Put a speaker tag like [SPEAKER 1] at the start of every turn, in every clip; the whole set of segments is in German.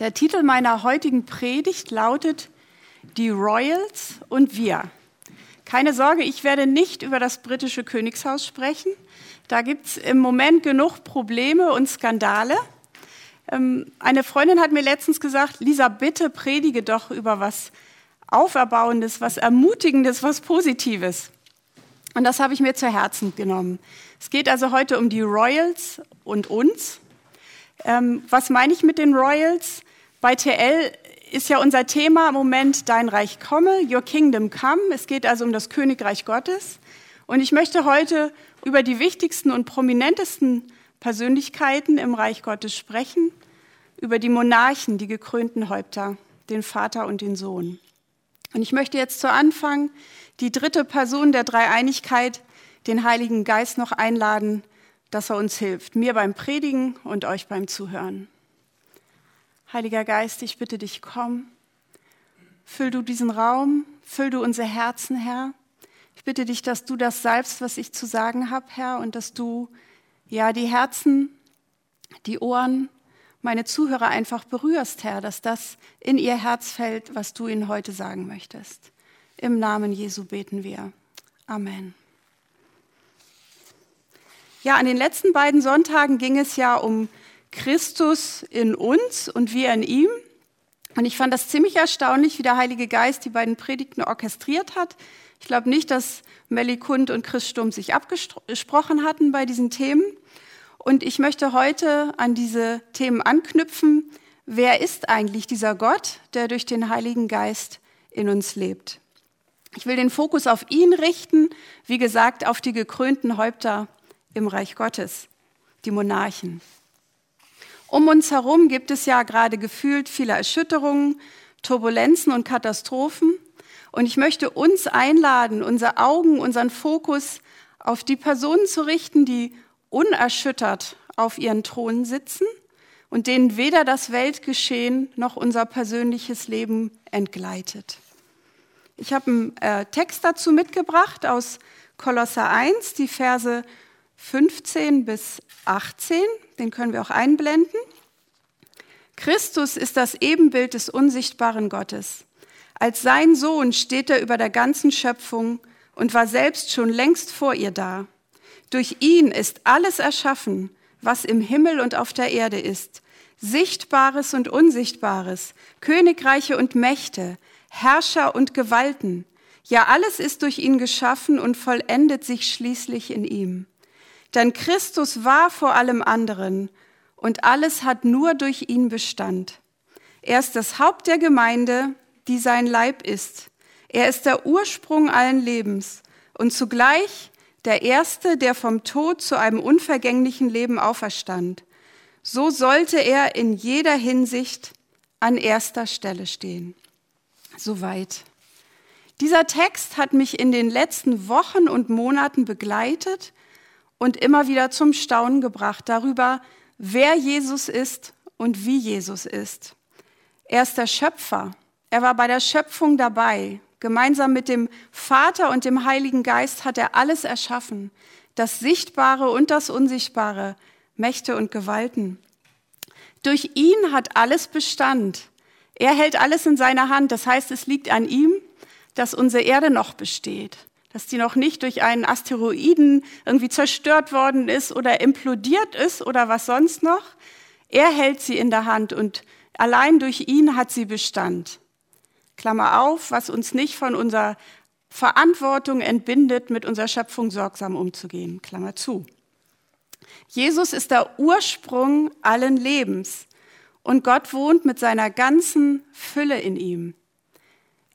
[SPEAKER 1] Der Titel meiner heutigen Predigt lautet Die Royals und wir. Keine Sorge, ich werde nicht über das britische Königshaus sprechen. Da gibt es im Moment genug Probleme und Skandale. Ähm, eine Freundin hat mir letztens gesagt, Lisa, bitte predige doch über was Auferbauendes, was Ermutigendes, was Positives. Und das habe ich mir zu Herzen genommen. Es geht also heute um die Royals und uns. Ähm, was meine ich mit den Royals? Bei TL ist ja unser Thema im Moment Dein Reich komme, Your Kingdom come. Es geht also um das Königreich Gottes. Und ich möchte heute über die wichtigsten und prominentesten Persönlichkeiten im Reich Gottes sprechen, über die Monarchen, die gekrönten Häupter, den Vater und den Sohn. Und ich möchte jetzt zu Anfang die dritte Person der Dreieinigkeit, den Heiligen Geist, noch einladen, dass er uns hilft, mir beim Predigen und euch beim Zuhören. Heiliger Geist, ich bitte dich, komm. Füll du diesen Raum, füll du unser Herzen, Herr. Ich bitte dich, dass du das salbst, was ich zu sagen habe, Herr, und dass du ja die Herzen, die Ohren, meine Zuhörer einfach berührst, Herr, dass das in ihr Herz fällt, was du ihnen heute sagen möchtest. Im Namen Jesu beten wir. Amen. Ja, an den letzten beiden Sonntagen ging es ja um Christus in uns und wir in ihm. Und ich fand das ziemlich erstaunlich, wie der Heilige Geist die beiden Predigten orchestriert hat. Ich glaube nicht, dass Melly Kund und Chris Sturm sich abgesprochen hatten bei diesen Themen. Und ich möchte heute an diese Themen anknüpfen. Wer ist eigentlich dieser Gott, der durch den Heiligen Geist in uns lebt? Ich will den Fokus auf ihn richten, wie gesagt, auf die gekrönten Häupter im Reich Gottes, die Monarchen. Um uns herum gibt es ja gerade gefühlt viele Erschütterungen, Turbulenzen und Katastrophen. Und ich möchte uns einladen, unsere Augen, unseren Fokus auf die Personen zu richten, die unerschüttert auf ihren Thronen sitzen und denen weder das Weltgeschehen noch unser persönliches Leben entgleitet. Ich habe einen äh, Text dazu mitgebracht aus Kolosser 1, die Verse 15 bis 18, den können wir auch einblenden. Christus ist das Ebenbild des unsichtbaren Gottes. Als sein Sohn steht er über der ganzen Schöpfung und war selbst schon längst vor ihr da. Durch ihn ist alles erschaffen, was im Himmel und auf der Erde ist, Sichtbares und Unsichtbares, Königreiche und Mächte, Herrscher und Gewalten. Ja, alles ist durch ihn geschaffen und vollendet sich schließlich in ihm. Denn Christus war vor allem anderen und alles hat nur durch ihn Bestand. Er ist das Haupt der Gemeinde, die sein Leib ist. Er ist der Ursprung allen Lebens und zugleich der Erste, der vom Tod zu einem unvergänglichen Leben auferstand. So sollte er in jeder Hinsicht an erster Stelle stehen. Soweit. Dieser Text hat mich in den letzten Wochen und Monaten begleitet und immer wieder zum Staunen gebracht darüber, wer Jesus ist und wie Jesus ist. Er ist der Schöpfer. Er war bei der Schöpfung dabei. Gemeinsam mit dem Vater und dem Heiligen Geist hat er alles erschaffen. Das Sichtbare und das Unsichtbare, Mächte und Gewalten. Durch ihn hat alles Bestand. Er hält alles in seiner Hand. Das heißt, es liegt an ihm, dass unsere Erde noch besteht dass die noch nicht durch einen Asteroiden irgendwie zerstört worden ist oder implodiert ist oder was sonst noch. Er hält sie in der Hand und allein durch ihn hat sie Bestand. Klammer auf, was uns nicht von unserer Verantwortung entbindet, mit unserer Schöpfung sorgsam umzugehen. Klammer zu. Jesus ist der Ursprung allen Lebens und Gott wohnt mit seiner ganzen Fülle in ihm.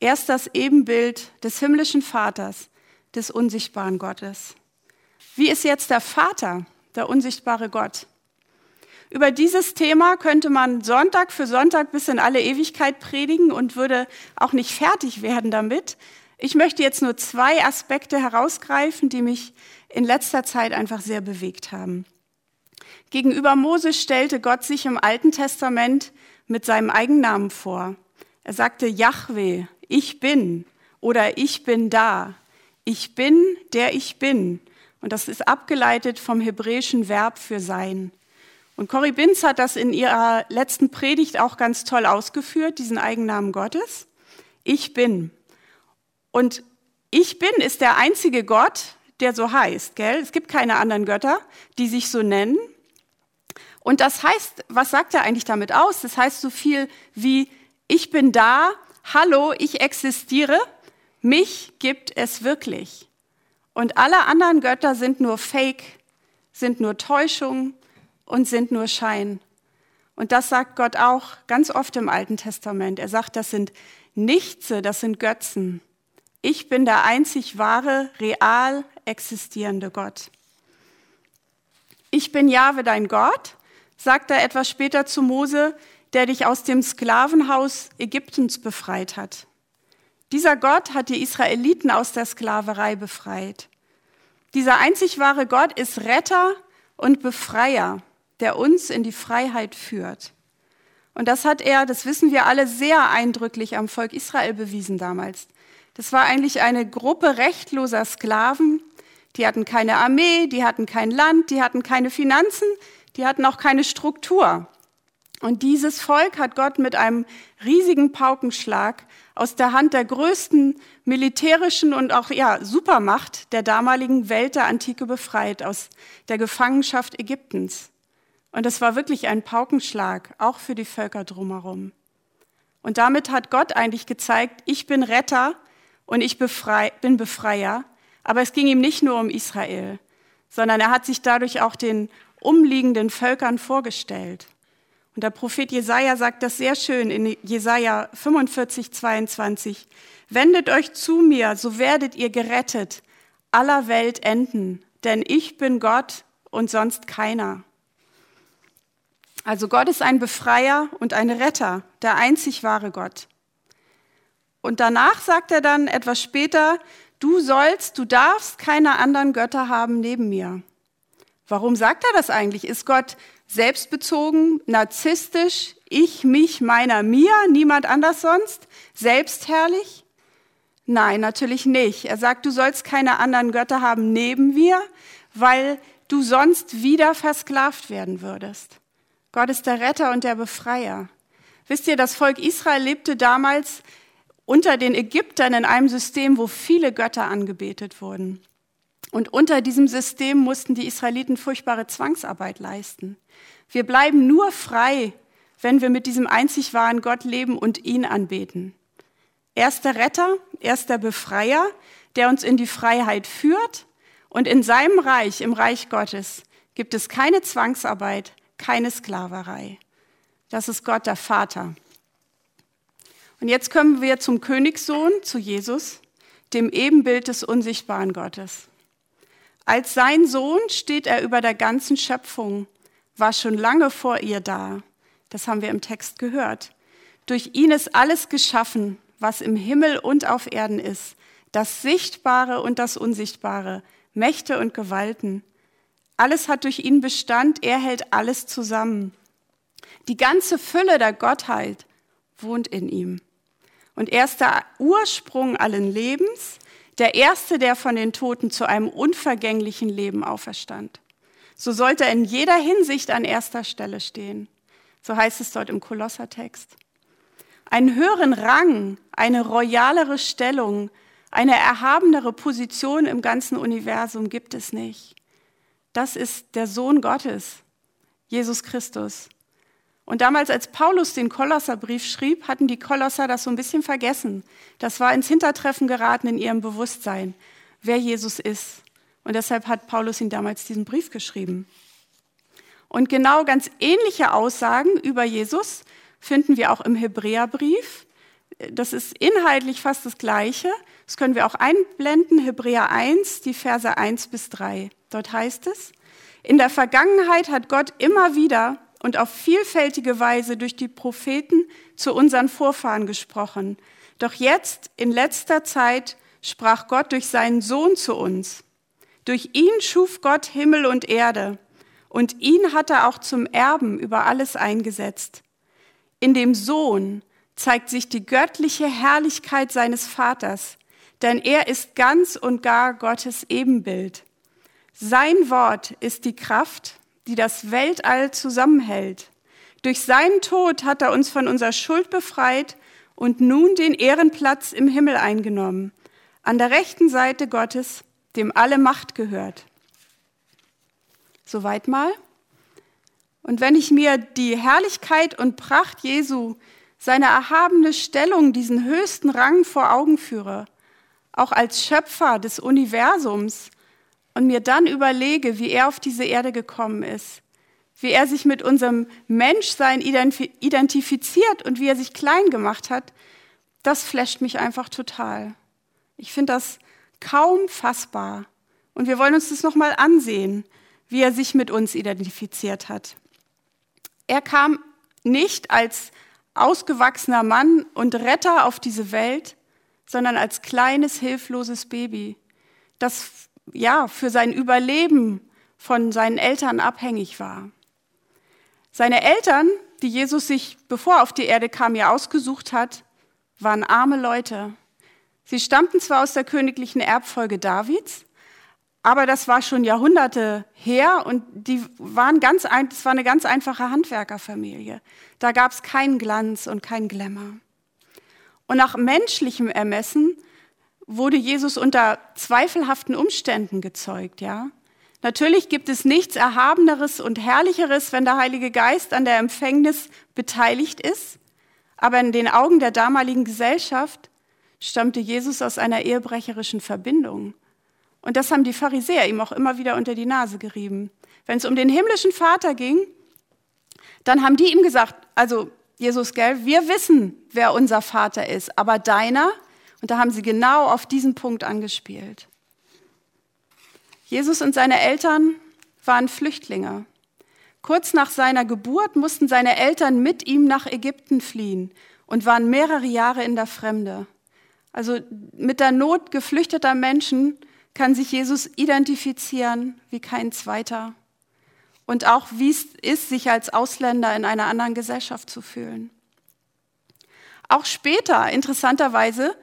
[SPEAKER 1] Er ist das Ebenbild des himmlischen Vaters des unsichtbaren Gottes. Wie ist jetzt der Vater, der unsichtbare Gott? Über dieses Thema könnte man Sonntag für Sonntag bis in alle Ewigkeit predigen und würde auch nicht fertig werden damit. Ich möchte jetzt nur zwei Aspekte herausgreifen, die mich in letzter Zeit einfach sehr bewegt haben. Gegenüber Moses stellte Gott sich im Alten Testament mit seinem Eigennamen vor. Er sagte Yahweh, ich bin oder ich bin da. Ich bin, der ich bin. Und das ist abgeleitet vom hebräischen Verb für sein. Und Corrie Binz hat das in ihrer letzten Predigt auch ganz toll ausgeführt, diesen Eigennamen Gottes. Ich bin. Und ich bin ist der einzige Gott, der so heißt, gell? Es gibt keine anderen Götter, die sich so nennen. Und das heißt, was sagt er eigentlich damit aus? Das heißt so viel wie, ich bin da, hallo, ich existiere, mich gibt es wirklich. Und alle anderen Götter sind nur Fake, sind nur Täuschung, und sind nur Schein. Und das sagt Gott auch ganz oft im Alten Testament. Er sagt, das sind Nichtse, das sind Götzen. Ich bin der einzig wahre, real existierende Gott. Ich bin Jahwe, dein Gott, sagt er etwas später zu Mose, der dich aus dem Sklavenhaus Ägyptens befreit hat. Dieser Gott hat die Israeliten aus der Sklaverei befreit. Dieser einzig wahre Gott ist Retter und Befreier der uns in die Freiheit führt. Und das hat er, das wissen wir alle, sehr eindrücklich am Volk Israel bewiesen damals. Das war eigentlich eine Gruppe rechtloser Sklaven. Die hatten keine Armee, die hatten kein Land, die hatten keine Finanzen, die hatten auch keine Struktur. Und dieses Volk hat Gott mit einem riesigen Paukenschlag aus der Hand der größten militärischen und auch ja, Supermacht der damaligen Welt der Antike befreit, aus der Gefangenschaft Ägyptens. Und es war wirklich ein Paukenschlag, auch für die Völker drumherum. Und damit hat Gott eigentlich gezeigt, ich bin Retter und ich befrei, bin Befreier. Aber es ging ihm nicht nur um Israel, sondern er hat sich dadurch auch den umliegenden Völkern vorgestellt. Und der Prophet Jesaja sagt das sehr schön in Jesaja 45, 22. Wendet euch zu mir, so werdet ihr gerettet, aller Welt enden, denn ich bin Gott und sonst keiner. Also Gott ist ein Befreier und ein Retter, der einzig wahre Gott. Und danach sagt er dann etwas später, du sollst, du darfst keine anderen Götter haben neben mir. Warum sagt er das eigentlich? Ist Gott selbstbezogen, narzisstisch, ich, mich, meiner, mir, niemand anders sonst, selbstherrlich? Nein, natürlich nicht. Er sagt, du sollst keine anderen Götter haben neben mir, weil du sonst wieder versklavt werden würdest. Gott ist der Retter und der Befreier. Wisst ihr, das Volk Israel lebte damals unter den Ägyptern in einem System, wo viele Götter angebetet wurden. Und unter diesem System mussten die Israeliten furchtbare Zwangsarbeit leisten. Wir bleiben nur frei, wenn wir mit diesem einzig wahren Gott leben und ihn anbeten. Er ist der Retter, er ist der Befreier, der uns in die Freiheit führt. Und in seinem Reich, im Reich Gottes, gibt es keine Zwangsarbeit, keine Sklaverei. Das ist Gott der Vater. Und jetzt kommen wir zum Königssohn, zu Jesus, dem Ebenbild des unsichtbaren Gottes. Als sein Sohn steht er über der ganzen Schöpfung, war schon lange vor ihr da. Das haben wir im Text gehört. Durch ihn ist alles geschaffen, was im Himmel und auf Erden ist, das Sichtbare und das Unsichtbare, Mächte und Gewalten. Alles hat durch ihn Bestand, er hält alles zusammen. Die ganze Fülle der Gottheit wohnt in ihm. Und er ist der Ursprung allen Lebens, der Erste, der von den Toten zu einem unvergänglichen Leben auferstand. So sollte er in jeder Hinsicht an erster Stelle stehen. So heißt es dort im Kolossertext. Einen höheren Rang, eine royalere Stellung, eine erhabenere Position im ganzen Universum gibt es nicht. Das ist der Sohn Gottes, Jesus Christus. Und damals, als Paulus den Kolosserbrief schrieb, hatten die Kolosser das so ein bisschen vergessen. Das war ins Hintertreffen geraten in ihrem Bewusstsein, wer Jesus ist. Und deshalb hat Paulus ihn damals diesen Brief geschrieben. Und genau ganz ähnliche Aussagen über Jesus finden wir auch im Hebräerbrief. Das ist inhaltlich fast das Gleiche. Das können wir auch einblenden. Hebräer 1, die Verse 1 bis 3. Dort heißt es, in der Vergangenheit hat Gott immer wieder und auf vielfältige Weise durch die Propheten zu unseren Vorfahren gesprochen. Doch jetzt, in letzter Zeit, sprach Gott durch seinen Sohn zu uns. Durch ihn schuf Gott Himmel und Erde, und ihn hat er auch zum Erben über alles eingesetzt. In dem Sohn zeigt sich die göttliche Herrlichkeit seines Vaters, denn er ist ganz und gar Gottes Ebenbild. Sein Wort ist die Kraft, die das Weltall zusammenhält. Durch seinen Tod hat er uns von unserer Schuld befreit und nun den Ehrenplatz im Himmel eingenommen, an der rechten Seite Gottes, dem alle Macht gehört. Soweit mal. Und wenn ich mir die Herrlichkeit und Pracht Jesu, seine erhabene Stellung, diesen höchsten Rang vor Augen führe, auch als Schöpfer des Universums, und mir dann überlege, wie er auf diese Erde gekommen ist, wie er sich mit unserem Menschsein identifiziert und wie er sich klein gemacht hat, das flasht mich einfach total. Ich finde das kaum fassbar. Und wir wollen uns das nochmal ansehen, wie er sich mit uns identifiziert hat. Er kam nicht als ausgewachsener Mann und Retter auf diese Welt, sondern als kleines, hilfloses Baby, das ja für sein Überleben von seinen Eltern abhängig war. Seine Eltern, die Jesus sich, bevor er auf die Erde kam, ja ausgesucht hat, waren arme Leute. Sie stammten zwar aus der königlichen Erbfolge Davids, aber das war schon Jahrhunderte her und die waren ganz ein, das war eine ganz einfache Handwerkerfamilie. Da gab es keinen Glanz und keinen Glamour. Und nach menschlichem Ermessen wurde Jesus unter zweifelhaften Umständen gezeugt, ja. Natürlich gibt es nichts Erhabeneres und Herrlicheres, wenn der Heilige Geist an der Empfängnis beteiligt ist. Aber in den Augen der damaligen Gesellschaft stammte Jesus aus einer ehebrecherischen Verbindung. Und das haben die Pharisäer ihm auch immer wieder unter die Nase gerieben. Wenn es um den himmlischen Vater ging, dann haben die ihm gesagt, also Jesus, gell, wir wissen, wer unser Vater ist, aber deiner, und da haben sie genau auf diesen Punkt angespielt. Jesus und seine Eltern waren Flüchtlinge. Kurz nach seiner Geburt mussten seine Eltern mit ihm nach Ägypten fliehen und waren mehrere Jahre in der Fremde. Also mit der Not geflüchteter Menschen kann sich Jesus identifizieren wie kein zweiter. Und auch wie es ist, sich als Ausländer in einer anderen Gesellschaft zu fühlen. Auch später, interessanterweise,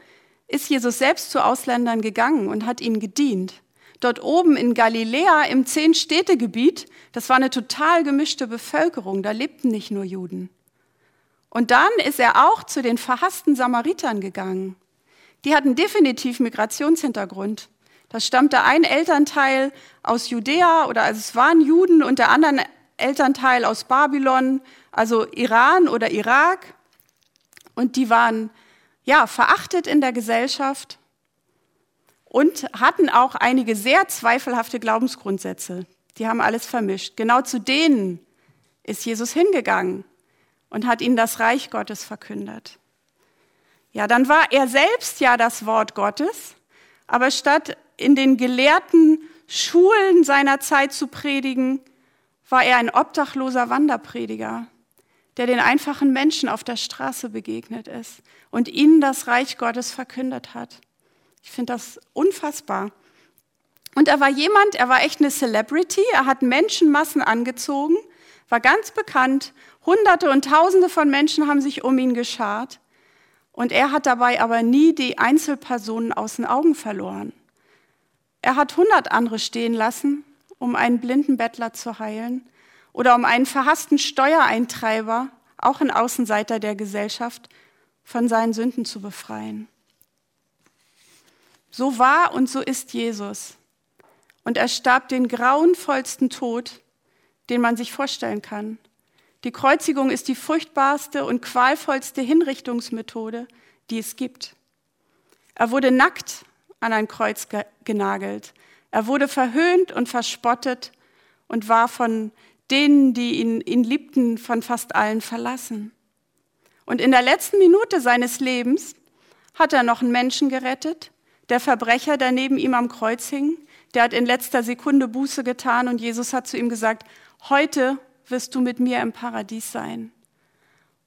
[SPEAKER 1] ist Jesus selbst zu Ausländern gegangen und hat ihnen gedient. Dort oben in Galiläa im Zehn-Städte-Gebiet, das war eine total gemischte Bevölkerung, da lebten nicht nur Juden. Und dann ist er auch zu den verhassten Samaritern gegangen. Die hatten definitiv Migrationshintergrund. Da stammte ein Elternteil aus Judäa oder also es waren Juden und der andere Elternteil aus Babylon, also Iran oder Irak. Und die waren ja verachtet in der Gesellschaft und hatten auch einige sehr zweifelhafte Glaubensgrundsätze. Die haben alles vermischt. Genau zu denen ist Jesus hingegangen und hat ihnen das Reich Gottes verkündet. Ja, dann war er selbst ja das Wort Gottes, aber statt in den gelehrten Schulen seiner Zeit zu predigen, war er ein obdachloser Wanderprediger, der den einfachen Menschen auf der Straße begegnet ist und ihnen das Reich Gottes verkündet hat. Ich finde das unfassbar. Und er war jemand, er war echt eine Celebrity, er hat Menschenmassen angezogen, war ganz bekannt, Hunderte und Tausende von Menschen haben sich um ihn geschart und er hat dabei aber nie die Einzelpersonen aus den Augen verloren. Er hat hundert andere stehen lassen, um einen blinden Bettler zu heilen oder um einen verhassten Steuereintreiber, auch ein Außenseiter der Gesellschaft, von seinen Sünden zu befreien. So war und so ist Jesus. Und er starb den grauenvollsten Tod, den man sich vorstellen kann. Die Kreuzigung ist die furchtbarste und qualvollste Hinrichtungsmethode, die es gibt. Er wurde nackt an ein Kreuz genagelt. Er wurde verhöhnt und verspottet und war von denen, die ihn, ihn liebten, von fast allen verlassen. Und in der letzten Minute seines Lebens hat er noch einen Menschen gerettet. Der Verbrecher, der neben ihm am Kreuz hing, der hat in letzter Sekunde Buße getan und Jesus hat zu ihm gesagt, heute wirst du mit mir im Paradies sein.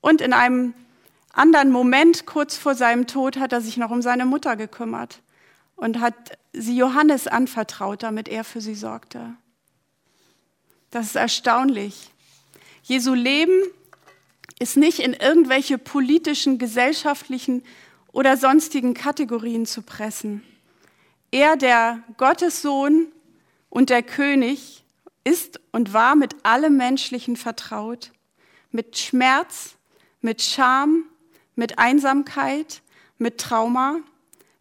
[SPEAKER 1] Und in einem anderen Moment, kurz vor seinem Tod, hat er sich noch um seine Mutter gekümmert und hat sie Johannes anvertraut, damit er für sie sorgte. Das ist erstaunlich. Jesu Leben ist nicht in irgendwelche politischen, gesellschaftlichen oder sonstigen Kategorien zu pressen. Er, der Gottessohn und der König, ist und war mit allem Menschlichen vertraut, mit Schmerz, mit Scham, mit Einsamkeit, mit Trauma,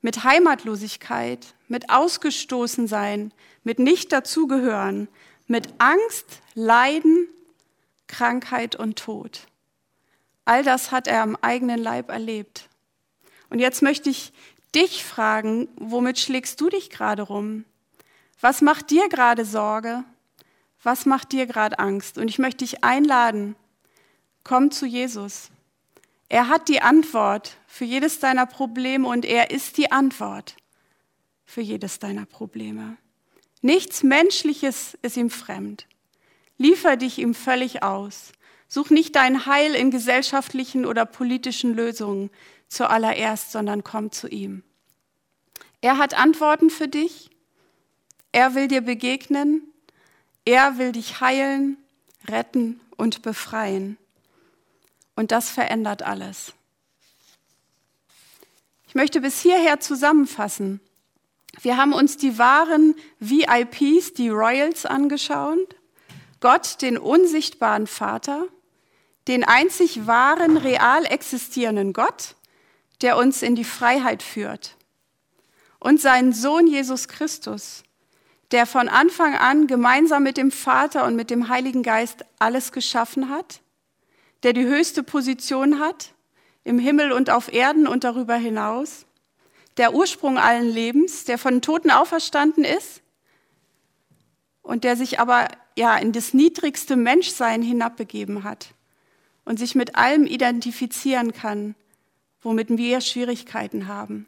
[SPEAKER 1] mit Heimatlosigkeit, mit Ausgestoßensein, mit Nicht-Dazugehören, mit Angst, Leiden, Krankheit und Tod. All das hat er am eigenen Leib erlebt. Und jetzt möchte ich dich fragen, womit schlägst du dich gerade rum? Was macht dir gerade Sorge? Was macht dir gerade Angst? Und ich möchte dich einladen, komm zu Jesus. Er hat die Antwort für jedes deiner Probleme und er ist die Antwort für jedes deiner Probleme. Nichts Menschliches ist ihm fremd. Liefer dich ihm völlig aus. Such nicht dein Heil in gesellschaftlichen oder politischen Lösungen zuallererst, sondern komm zu ihm. Er hat Antworten für dich. Er will dir begegnen. Er will dich heilen, retten und befreien. Und das verändert alles. Ich möchte bis hierher zusammenfassen. Wir haben uns die wahren VIPs, die Royals, angeschaut. Gott, den unsichtbaren Vater, den einzig wahren, real existierenden Gott, der uns in die Freiheit führt. Und seinen Sohn Jesus Christus, der von Anfang an gemeinsam mit dem Vater und mit dem Heiligen Geist alles geschaffen hat der die höchste Position hat, im Himmel und auf Erden und darüber hinaus, der Ursprung allen Lebens, der von Toten auferstanden ist und der sich aber ja in das niedrigste Menschsein hinabbegeben hat und sich mit allem identifizieren kann, womit wir Schwierigkeiten haben,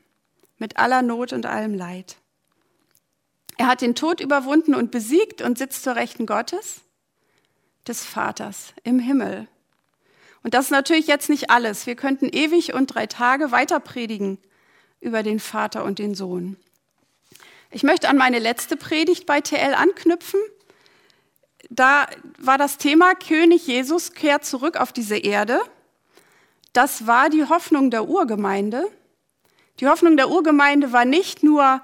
[SPEAKER 1] mit aller Not und allem Leid. Er hat den Tod überwunden und besiegt und sitzt zur Rechten Gottes, des Vaters im Himmel. Und das ist natürlich jetzt nicht alles. Wir könnten ewig und drei Tage weiter predigen über den Vater und den Sohn. Ich möchte an meine letzte Predigt bei TL anknüpfen. Da war das Thema König Jesus kehrt zurück auf diese Erde. Das war die Hoffnung der Urgemeinde. Die Hoffnung der Urgemeinde war nicht nur,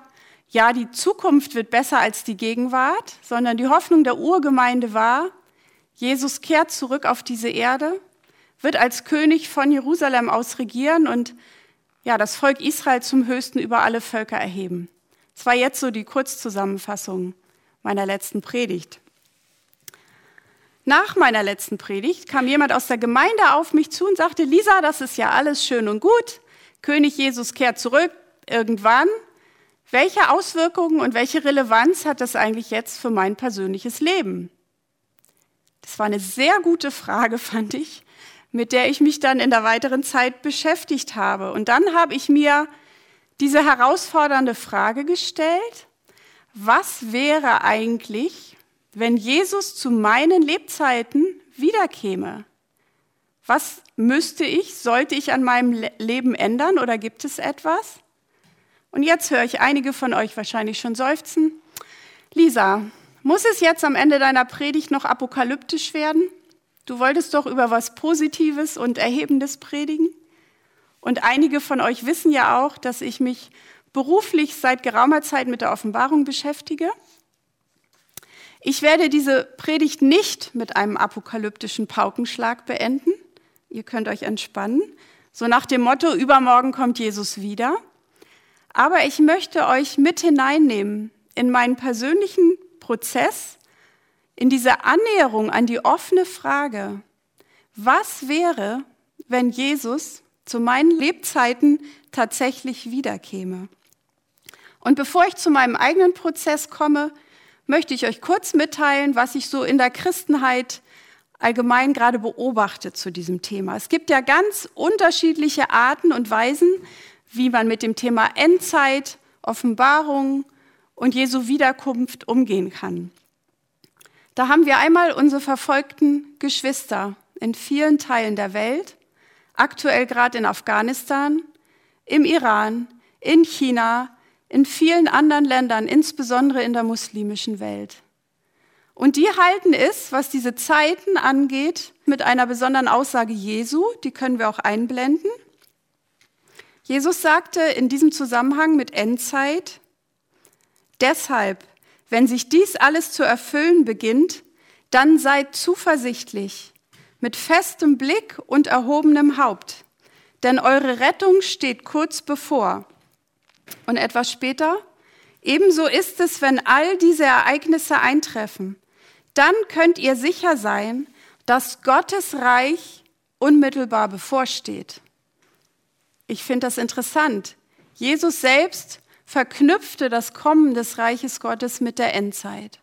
[SPEAKER 1] ja, die Zukunft wird besser als die Gegenwart, sondern die Hoffnung der Urgemeinde war, Jesus kehrt zurück auf diese Erde wird als König von Jerusalem aus regieren und ja, das Volk Israel zum Höchsten über alle Völker erheben. Das war jetzt so die Kurzzusammenfassung meiner letzten Predigt. Nach meiner letzten Predigt kam jemand aus der Gemeinde auf mich zu und sagte, Lisa, das ist ja alles schön und gut. König Jesus kehrt zurück irgendwann. Welche Auswirkungen und welche Relevanz hat das eigentlich jetzt für mein persönliches Leben? Das war eine sehr gute Frage, fand ich mit der ich mich dann in der weiteren Zeit beschäftigt habe. Und dann habe ich mir diese herausfordernde Frage gestellt, was wäre eigentlich, wenn Jesus zu meinen Lebzeiten wiederkäme? Was müsste ich, sollte ich an meinem Leben ändern oder gibt es etwas? Und jetzt höre ich einige von euch wahrscheinlich schon seufzen. Lisa, muss es jetzt am Ende deiner Predigt noch apokalyptisch werden? Du wolltest doch über was Positives und Erhebendes predigen. Und einige von euch wissen ja auch, dass ich mich beruflich seit geraumer Zeit mit der Offenbarung beschäftige. Ich werde diese Predigt nicht mit einem apokalyptischen Paukenschlag beenden. Ihr könnt euch entspannen. So nach dem Motto, übermorgen kommt Jesus wieder. Aber ich möchte euch mit hineinnehmen in meinen persönlichen Prozess in diese Annäherung an die offene Frage, was wäre, wenn Jesus zu meinen Lebzeiten tatsächlich wiederkäme? Und bevor ich zu meinem eigenen Prozess komme, möchte ich euch kurz mitteilen, was ich so in der Christenheit allgemein gerade beobachte zu diesem Thema. Es gibt ja ganz unterschiedliche Arten und Weisen, wie man mit dem Thema Endzeit, Offenbarung und Jesu Wiederkunft umgehen kann. Da haben wir einmal unsere verfolgten Geschwister in vielen Teilen der Welt, aktuell gerade in Afghanistan, im Iran, in China, in vielen anderen Ländern, insbesondere in der muslimischen Welt. Und die halten es, was diese Zeiten angeht, mit einer besonderen Aussage Jesu, die können wir auch einblenden. Jesus sagte in diesem Zusammenhang mit Endzeit, deshalb wenn sich dies alles zu erfüllen beginnt, dann seid zuversichtlich, mit festem Blick und erhobenem Haupt, denn eure Rettung steht kurz bevor. Und etwas später, ebenso ist es, wenn all diese Ereignisse eintreffen, dann könnt ihr sicher sein, dass Gottes Reich unmittelbar bevorsteht. Ich finde das interessant. Jesus selbst verknüpfte das Kommen des Reiches Gottes mit der Endzeit.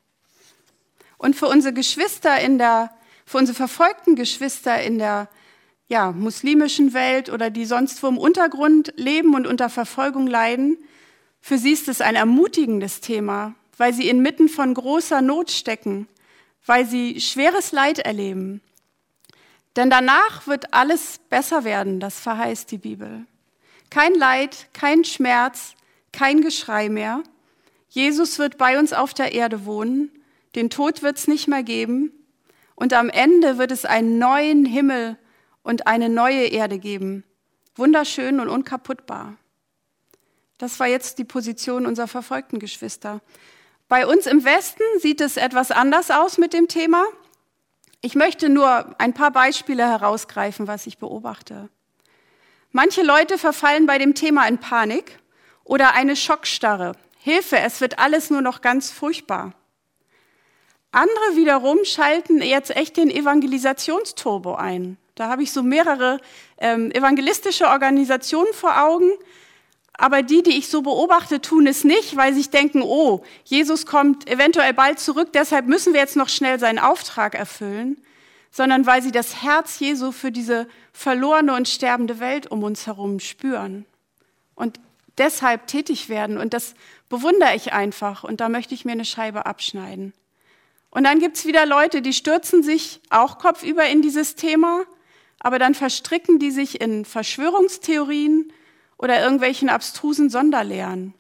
[SPEAKER 1] Und für unsere Geschwister in der, für unsere verfolgten Geschwister in der ja, muslimischen Welt oder die sonst wo im Untergrund leben und unter Verfolgung leiden, für sie ist es ein ermutigendes Thema, weil sie inmitten von großer Not stecken, weil sie schweres Leid erleben. Denn danach wird alles besser werden, das verheißt die Bibel. Kein Leid, kein Schmerz, kein Geschrei mehr. Jesus wird bei uns auf der Erde wohnen, den Tod wird es nicht mehr geben und am Ende wird es einen neuen Himmel und eine neue Erde geben, wunderschön und unkaputtbar. Das war jetzt die Position unserer verfolgten Geschwister. Bei uns im Westen sieht es etwas anders aus mit dem Thema. Ich möchte nur ein paar Beispiele herausgreifen, was ich beobachte. Manche Leute verfallen bei dem Thema in Panik oder eine Schockstarre. Hilfe, es wird alles nur noch ganz furchtbar. Andere wiederum schalten jetzt echt den Evangelisationsturbo ein. Da habe ich so mehrere ähm, evangelistische Organisationen vor Augen, aber die, die ich so beobachte, tun es nicht, weil sie denken, oh, Jesus kommt eventuell bald zurück, deshalb müssen wir jetzt noch schnell seinen Auftrag erfüllen, sondern weil sie das Herz Jesu für diese verlorene und sterbende Welt um uns herum spüren. Und deshalb tätig werden. Und das bewundere ich einfach. Und da möchte ich mir eine Scheibe abschneiden. Und dann gibt's wieder Leute, die stürzen sich auch kopfüber in dieses Thema, aber dann verstricken die sich in Verschwörungstheorien oder irgendwelchen abstrusen Sonderlehren.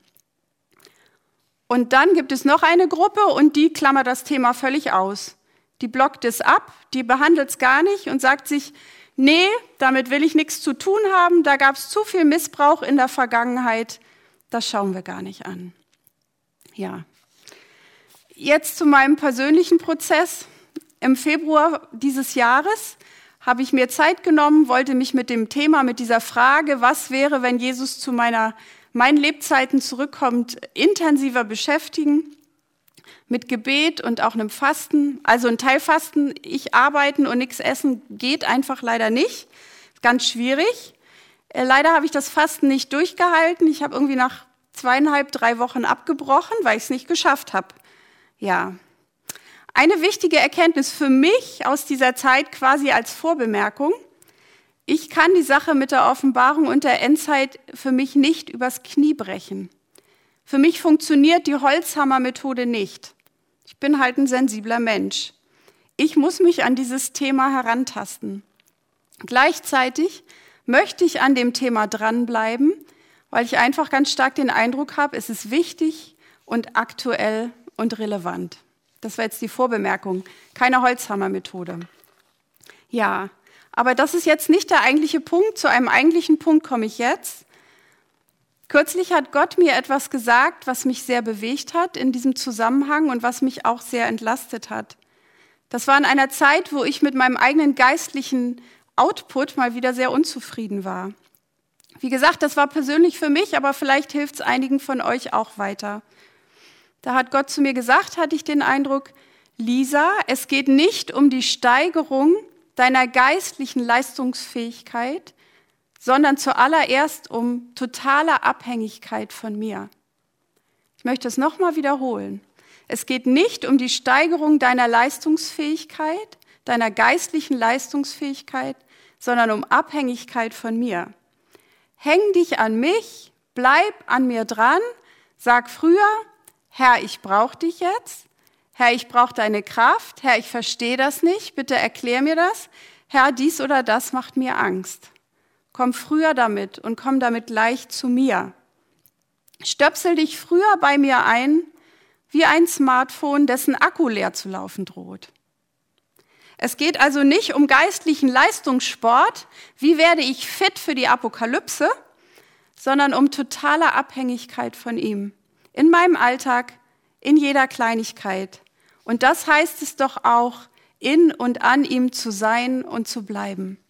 [SPEAKER 1] Und dann gibt es noch eine Gruppe und die klammert das Thema völlig aus. Die blockt es ab, die behandelt es gar nicht und sagt sich, nee, damit will ich nichts zu tun haben, da gab es zu viel Missbrauch in der Vergangenheit, das schauen wir gar nicht an. Ja. Jetzt zu meinem persönlichen Prozess. Im Februar dieses Jahres habe ich mir Zeit genommen, wollte mich mit dem Thema, mit dieser Frage, was wäre, wenn Jesus zu meiner, meinen Lebzeiten zurückkommt, intensiver beschäftigen mit Gebet und auch einem Fasten. Also ein Teilfasten, ich arbeiten und nichts essen geht einfach leider nicht. Ganz schwierig. Äh, leider habe ich das Fasten nicht durchgehalten. Ich habe irgendwie nach zweieinhalb, drei Wochen abgebrochen, weil ich es nicht geschafft habe. Ja. Eine wichtige Erkenntnis für mich aus dieser Zeit quasi als Vorbemerkung. Ich kann die Sache mit der Offenbarung und der Endzeit für mich nicht übers Knie brechen. Für mich funktioniert die Holzhammer-Methode nicht. Ich bin halt ein sensibler Mensch. Ich muss mich an dieses Thema herantasten. Gleichzeitig möchte ich an dem Thema dranbleiben, weil ich einfach ganz stark den Eindruck habe, es ist wichtig und aktuell und relevant. Das war jetzt die Vorbemerkung, keine Holzhammer-Methode. Ja, aber das ist jetzt nicht der eigentliche Punkt. Zu einem eigentlichen Punkt komme ich jetzt. Kürzlich hat Gott mir etwas gesagt, was mich sehr bewegt hat in diesem Zusammenhang und was mich auch sehr entlastet hat. Das war in einer Zeit, wo ich mit meinem eigenen geistlichen Output mal wieder sehr unzufrieden war. Wie gesagt, das war persönlich für mich, aber vielleicht hilft es einigen von euch auch weiter. Da hat Gott zu mir gesagt, hatte ich den Eindruck, Lisa, es geht nicht um die Steigerung deiner geistlichen Leistungsfähigkeit, sondern zuallererst um totale Abhängigkeit von mir. Ich möchte es nochmal wiederholen. Es geht nicht um die Steigerung deiner Leistungsfähigkeit, deiner geistlichen Leistungsfähigkeit, sondern um Abhängigkeit von mir. Häng dich an mich, bleib an mir dran, sag früher, Herr, ich brauche dich jetzt. Herr, ich brauche deine Kraft. Herr, ich verstehe das nicht. Bitte erklär mir das. Herr, dies oder das macht mir Angst. Komm früher damit und komm damit gleich zu mir. Stöpsel dich früher bei mir ein, wie ein Smartphone, dessen Akku leer zu laufen droht. Es geht also nicht um geistlichen Leistungssport, wie werde ich fit für die Apokalypse, sondern um totale Abhängigkeit von ihm. In meinem Alltag, in jeder Kleinigkeit. Und das heißt es doch auch, in und an ihm zu sein und zu bleiben.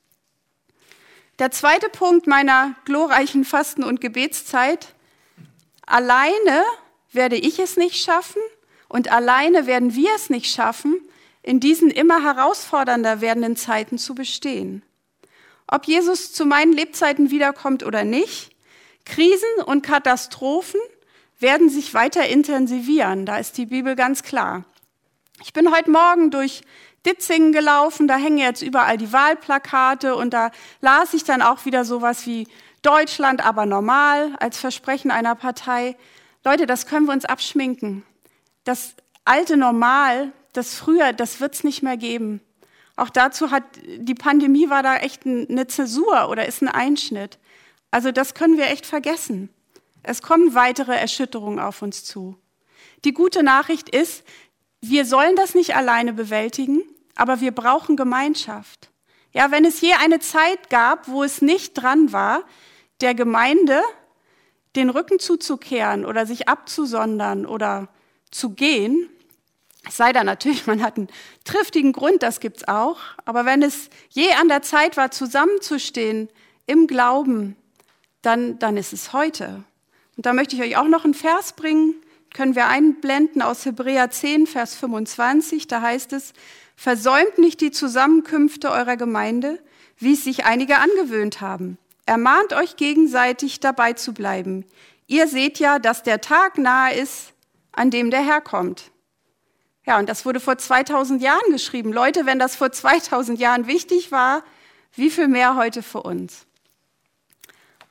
[SPEAKER 1] Der zweite Punkt meiner glorreichen Fasten- und Gebetszeit. Alleine werde ich es nicht schaffen und alleine werden wir es nicht schaffen, in diesen immer herausfordernder werdenden Zeiten zu bestehen. Ob Jesus zu meinen Lebzeiten wiederkommt oder nicht, Krisen und Katastrophen werden sich weiter intensivieren. Da ist die Bibel ganz klar. Ich bin heute Morgen durch Ditzingen gelaufen, da hängen jetzt überall die Wahlplakate und da las ich dann auch wieder sowas wie Deutschland aber normal als Versprechen einer Partei. Leute, das können wir uns abschminken. Das alte Normal, das früher, das wird's nicht mehr geben. Auch dazu hat die Pandemie war da echt eine Zäsur oder ist ein Einschnitt. Also das können wir echt vergessen. Es kommen weitere Erschütterungen auf uns zu. Die gute Nachricht ist, wir sollen das nicht alleine bewältigen, aber wir brauchen Gemeinschaft. Ja, wenn es je eine Zeit gab, wo es nicht dran war, der Gemeinde den Rücken zuzukehren oder sich abzusondern oder zu gehen, es sei da natürlich, man hat einen triftigen Grund, das gibt's auch, aber wenn es je an der Zeit war, zusammenzustehen im Glauben, dann, dann ist es heute. Und da möchte ich euch auch noch einen Vers bringen, können wir einblenden aus Hebräer 10, Vers 25, da heißt es, versäumt nicht die Zusammenkünfte eurer Gemeinde, wie es sich einige angewöhnt haben. Ermahnt euch gegenseitig dabei zu bleiben. Ihr seht ja, dass der Tag nahe ist, an dem der Herr kommt. Ja, und das wurde vor 2000 Jahren geschrieben. Leute, wenn das vor 2000 Jahren wichtig war, wie viel mehr heute für uns?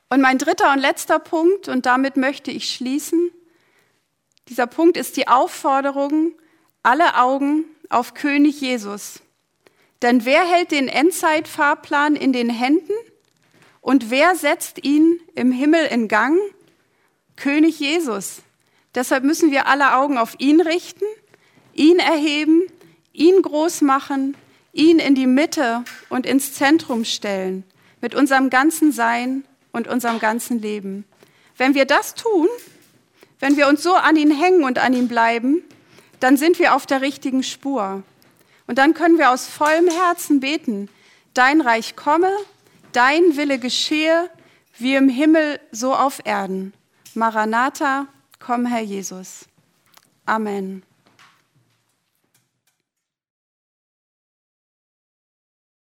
[SPEAKER 1] Und mein dritter und letzter Punkt, und damit möchte ich schließen, dieser Punkt ist die Aufforderung, alle Augen auf König Jesus. Denn wer hält den Endzeitfahrplan in den Händen und wer setzt ihn im Himmel in Gang? König Jesus. Deshalb müssen wir alle Augen auf ihn richten ihn erheben, ihn groß machen, ihn in die Mitte und ins Zentrum stellen, mit unserem ganzen Sein und unserem ganzen Leben. Wenn wir das tun, wenn wir uns so an ihn hängen und an ihm bleiben, dann sind wir auf der richtigen Spur. Und dann können wir aus vollem Herzen beten, dein Reich komme, dein Wille geschehe, wie im Himmel so auf Erden. Maranatha, komm Herr Jesus. Amen.